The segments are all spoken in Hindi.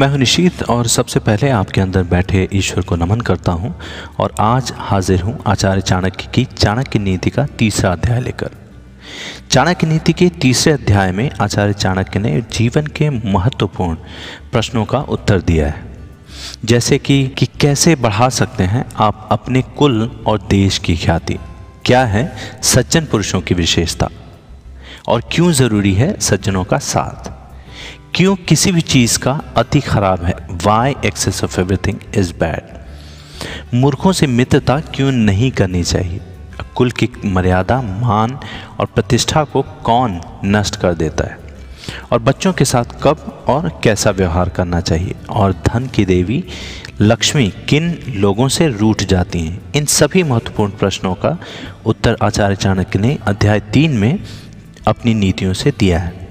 मैं हूँ निशीत और सबसे पहले आपके अंदर बैठे ईश्वर को नमन करता हूँ और आज हाजिर हूँ आचार्य चाणक्य की चाणक्य नीति का तीसरा अध्याय लेकर। चाणक्य नीति के तीसरे अध्याय में आचार्य चाणक्य ने जीवन के महत्वपूर्ण प्रश्नों का उत्तर दिया है। जैसे कि कि कैसे बढ़ा सकते हैं आप अपने कुल और देश की ख्याति? क्या है सज्जन पुरुषों की विशेषता? और क्यों ज़रूरी है सज्जनों का साथ? क्यों किसी भी चीज़ का अति खराब है? Why excess of everything is bad मूर्खों से मित्रता क्यों नहीं करनी चाहिए? कुल की मर्यादा, मान और प्रतिष्ठा को कौन नष्ट कर देता है? और बच्चों के साथ कब और कैसा व्यवहार करना चाहिए? और धन की देवी, लक्ष्मी किन लोगों से रूठ जाती हैं? इन सभी महत्वपूर्ण प्रश्नों का उत्तर आचार्य चाणक्य ने अध्याय तीन में अपनी नीतियों से दिया है।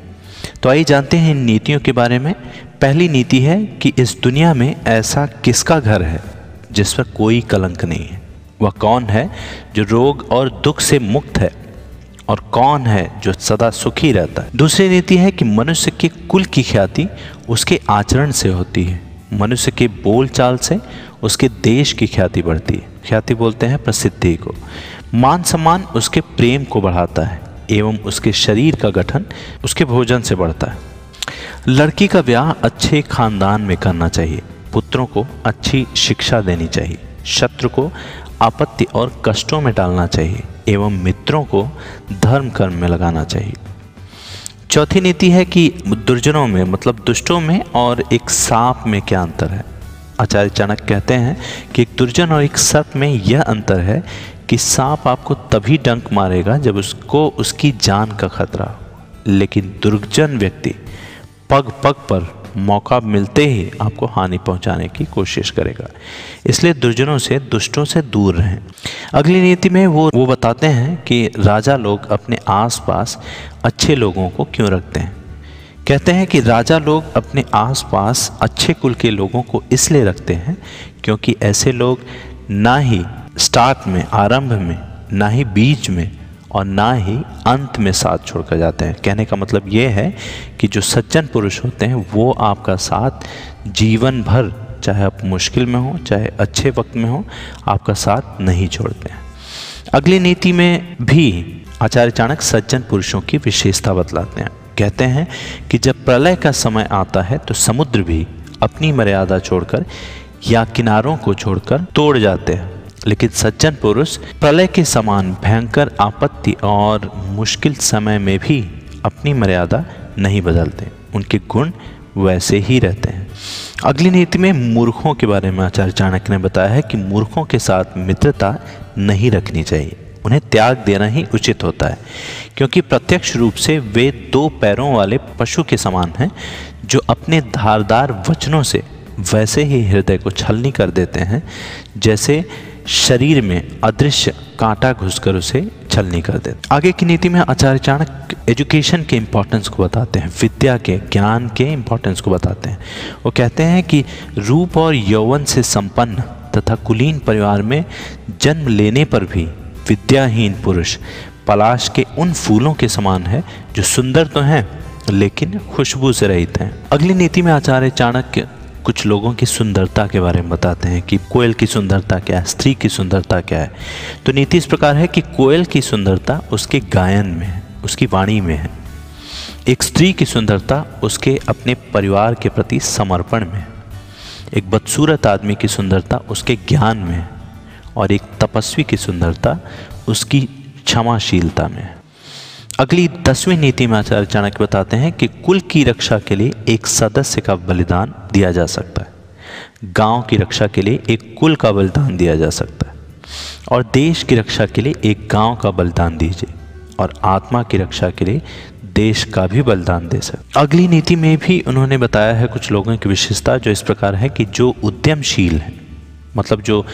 तो आइए जानते हैं इन नीतियों के बारे में। पहली नीति है कि इस दुनिया में ऐसा किसका घर है जिस पर कोई कलंक नहीं है? वह कौन है जो रोग और दुख से मुक्त है और कौन है जो सदा सुखी रहता है? दूसरी नीति है कि मनुष्य के कुल की ख्याति उसके आचरण से होती है। मनुष्य के बोल चाल से उसके देश की ख्याति बढ़ती है। ख्याति बोलते हैं प्रसिद्धि को। मान सम्मान उसके प्रेम को बढ़ाता है। एवं उसके शरीर का गठन उसके भोजन से बढ़ता है। लड़की का ब्याह अच्छे खानदान में करना चाहिए। पुत्रों को अच्छी शिक्षा देनी चाहिए। शत्रु को आपत्ति और कष्टों में डालना चाहिए एवं मित्रों को धर्म कर्म में लगाना चाहिए। चौथी नीति है कि दुर्जनों में मतलब दुष्टों में और एक सांप में क्या अंतर है? आचार्य चाणक्य कहते हैं कि एक दुर्जन और एक सर्प में यह अंतर है कि सांप आपको तभी डंक मारेगा जब उसको उसकी जान का खतरा लेकिन दुर्जन व्यक्ति पग पग पर मौका मिलते ही आपको हानि पहुँचाने की कोशिश करेगा। इसलिए दुर्जनों से, दुष्टों से दूर रहें। अगली नीति में वो वो बताते हैं कि राजा लोग अपने आसपास अच्छे लोगों को क्यों रखते हैं। कहते हैं कि राजा लोग अपने आसपास अच्छे कुल के लोगों को इसलिए रखते हैं क्योंकि ऐसे लोग ना ही स्टार्ट में, आरंभ में, ना ही बीच में और ना ही अंत में साथ छोड़कर जाते हैं। कहने का मतलब ये है कि जो सज्जन पुरुष होते हैं, वो आपका साथ जीवन भर, चाहे आप मुश्किल में हो, चाहे अच्छे वक्त में हो, आपका साथ नहीं छोड़ते हैं। अगली नीति में भी आचार्य चाणक्य सज्जन पुरुषों की विशेषता बतलाते हैं। कहते हैं कि जब प्रलय का समय आता है तो समुद्र भी अपनी मर्यादा छोड़कर या किनारों को छोड़कर तोड़ जाते हैं। लेकिन सज्जन पुरुष प्रलय के समान भयंकर आपत्ति और मुश्किल समय में भी अपनी मर्यादा नहीं बदलते। उनके गुण वैसे ही रहते हैं। अगली नीति में मूर्खों के बारे में आचार्य चाणक्य ने बताया है कि मूर्खों के साथ मित्रता नहीं रखनी चाहिए। उन्हें त्याग देना ही उचित होता है, क्योंकि प्रत्यक्ष रूप से वे दो पैरों वाले पशु के समान हैं, जो अपने धारदार वचनों से वैसे ही हृदय को छलनी कर देते हैं, जैसे शरीर में अदृश्य कांटा घुसकर उसे छलनी कर देते आगे की नीति में आचार्य चाणक्य एजुकेशन के इम्पोर्टेंस को बताते हैं, विद्या के ज्ञान के इम्पोर्टेंस को बताते हैं। वो कहते हैं कि रूप और यौवन से संपन्न तथा कुलीन परिवार में जन्म लेने पर भी विद्याहीन पुरुष। पलाश के उन फूलों के समान है, जो सुंदर तो हैं, लेकिन खुशबू से रहित हैं। अगली नीति में आचार्य चाणक्य कुछ लोगों की सुंदरता के बारे में बताते हैं कि कोयल की सुंदरता क्या है, स्त्री की सुंदरता क्या है। तो नीति इस प्रकार है कि कोयल की सुंदरता उसके गायन में है, उसकी वाणी में है। एक स्त्री की सुंदरता उसके अपने परिवार के प्रति समर्पण में है। एक बदसूरत आदमी की सुंदरता उसके ज्ञान में है। और एक तपस्वी की सुंदरता, उसकी क्षमाशीलता में। अगली दसवीं नीति में आचार्य चाणक्य बताते हैं कि कुल की रक्षा के लिए एक सदस्य का बलिदान दिया जा सकता है। गाँव की रक्षा के लिए एक कुल का बलिदान दिया जा सकता है। और देश की रक्षा के लिए एक गाँव का बलिदान दीजिए और आत्मा की रक्षा के लिए देश का भी बलिदान दे सकते अगली नीति में भी उन्होंने बताया है कुछ लोगों की विशेषता जो इस प्रकार है कि जो उद्यमशील है मतलब जो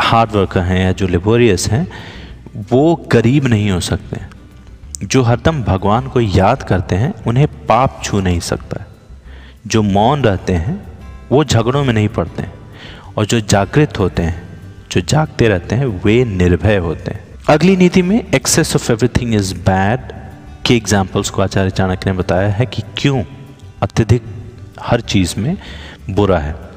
हार्ड वर्कर हैं या जो लेबोरियस हैं, वो गरीब नहीं हो सकते। जो हरदम भगवान को याद करते हैं, उन्हें पाप छू नहीं सकता जो मौन रहते हैं, वो झगड़ों में नहीं पड़ते और जो जागृत होते हैं, जो जागते रहते हैं, वे निर्भय होते हैं। अगली नीति में excess of everything is bad के एग्जाम्पल्स को आचार्य चाणक्य ने बताया है कि क्यों अत्यधिक हर चीज़ में बुरा है।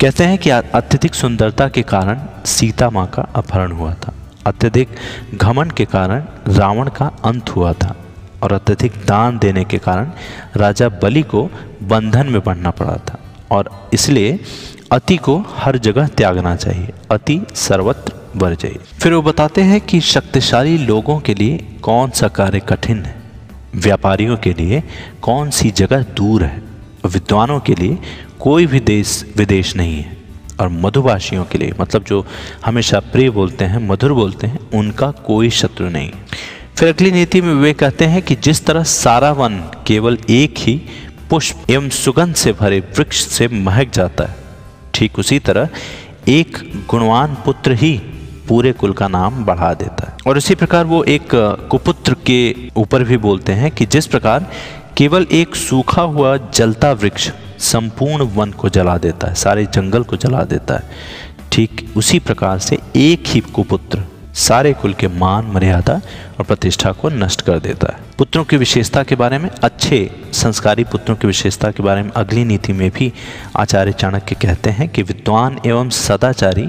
कहते हैं कि अत्यधिक सुंदरता के कारण सीता माँ का अपहरण हुआ था। अत्यधिक घमन के कारण रावण का अंत हुआ था और अत्यधिक दान देने के कारण राजा बलि को बंधन में पड़ना पड़ा था और इसलिए अति को हर जगह त्यागना चाहिए, अति सर्वत्र वर्जय फिर वो बताते हैं कि शक्तिशाली लोगों के लिए कौन सा कार्य कठिन है? व्यापारियों के लिए कौन सी जगह दूर है? विद्वानों के लिए कोई भी देश विदेश नहीं है। और मधुभाषियों के लिए मतलब जो हमेशा प्रिय बोलते हैं, मधुर बोलते हैं, उनका कोई शत्रु नहीं। फिर अगली नीति में वे कहते हैं कि जिस तरह सारा वन केवल एक ही पुष्प एवं सुगंध से भरे वृक्ष से महक जाता है, ठीक उसी तरह एक गुणवान पुत्र ही पूरे कुल का नाम बढ़ा देता है। और इसी प्रकार वो एक कुपुत्र के ऊपर भी बोलते हैं कि जिस प्रकार केवल एक सूखा हुआ जलता वृक्ष संपूर्ण वन को जला देता है, सारे जंगल को जला देता है। ठीक उसी प्रकार से एक ही कुपुत्र सारे कुल के मान, मर्यादा और प्रतिष्ठा को नष्ट कर देता है। पुत्रों की विशेषता के बारे में, अच्छे संस्कारी पुत्रों की विशेषता के बारे में अगली नीति में भी आचार्य चाणक्य कहते हैं कि विद्वान एवं सदाचारी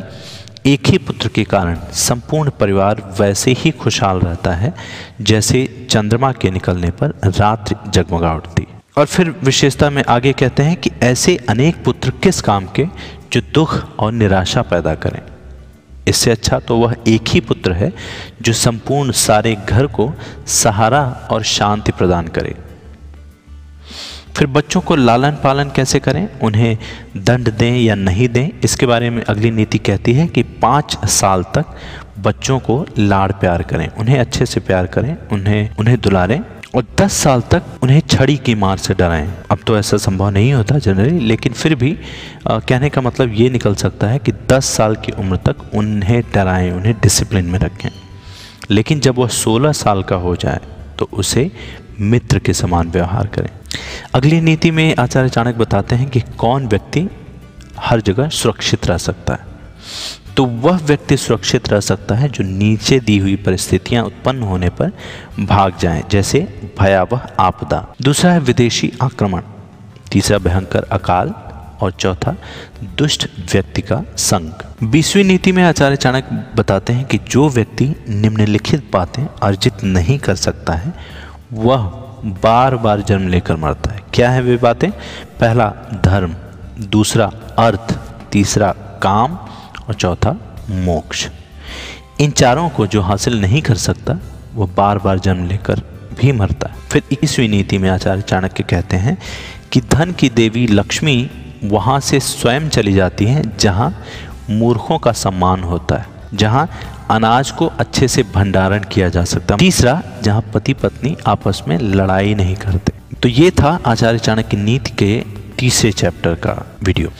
एक ही पुत्र के कारण संपूर्ण परिवार वैसे ही खुशहाल रहता है, जैसे चंद्रमा के निकलने पर रात्रि जगमगा उठती। और फिर विशेषता में आगे कहते हैं कि ऐसे अनेक पुत्र किस काम के जो दुख और निराशा पैदा करें। इससे अच्छा तो वह एक ही पुत्र है जो संपूर्ण सारे घर को सहारा और शांति प्रदान करे। फिर बच्चों को लालन पालन कैसे करें? उन्हें दंड दें या नहीं दें? इसके बारे में अगली नीति कहती है कि पाँच साल तक बच्चों को लाड़ प्यार करें। उन्हें अच्छे से प्यार करें, उन्हें उन्हें दुलारें और 10 साल तक उन्हें छड़ी की मार से डराएँ। अब तो ऐसा संभव नहीं होता जनरली लेकिन फिर भी आ, कहने का मतलब ये निकल सकता है कि 10 साल की उम्र तक उन्हें डराएँ उन्हें डिसिप्लिन में रखें। लेकिन जब वह 16 साल का हो जाए तो उसे मित्र के समान व्यवहार करें। अगली नीति में आचार्य चाणक्य बताते हैं कि कौन व्यक्ति हर जगह सुरक्षित रह सकता है। तो वह व्यक्ति सुरक्षित रह सकता है जो नीचे दी हुई परिस्थितियाँ उत्पन्न होने पर भाग जाए, जैसे भयावह आपदा। दूसरा है विदेशी आक्रमण। तीसरा भयंकर अकाल। और चौथा, दुष्ट व्यक्ति का संग। बीसवीं नीति में आचार्य चाणक्य बताते हैं कि जो व्यक्ति निम्नलिखित बातें अर्जित नहीं कर सकता है, वह बार बार जन्म लेकर मरता है। क्या है वे बातें? पहला, धर्म। दूसरा, अर्थ। तीसरा, काम। और चौथा, मोक्ष। इन चारों को जो हासिल नहीं कर सकता, वो बार बार जन्म लेकर भी मरता है। फिर इक्कीसवीं नीति में आचार्य चाणक्य कहते हैं कि धन की देवी लक्ष्मी वहाँ से स्वयं चली जाती हैं, जहाँ मूर्खों का सम्मान होता है, जहाँ अनाज को अच्छे से भंडारण किया जा सकता है। तीसरा, जहाँ पति पत्नी आपस में लड़ाई नहीं करते। तो ये था आचार्य चाणक्य नीति के तीसरे चैप्टर का वीडियो।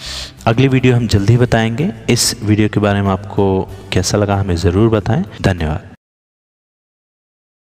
अगली वीडियो हम जल्दी बताएँगे। इस वीडियो के बारे में आपको कैसा लगा हमें ज़रूर बताएँ। धन्यवाद।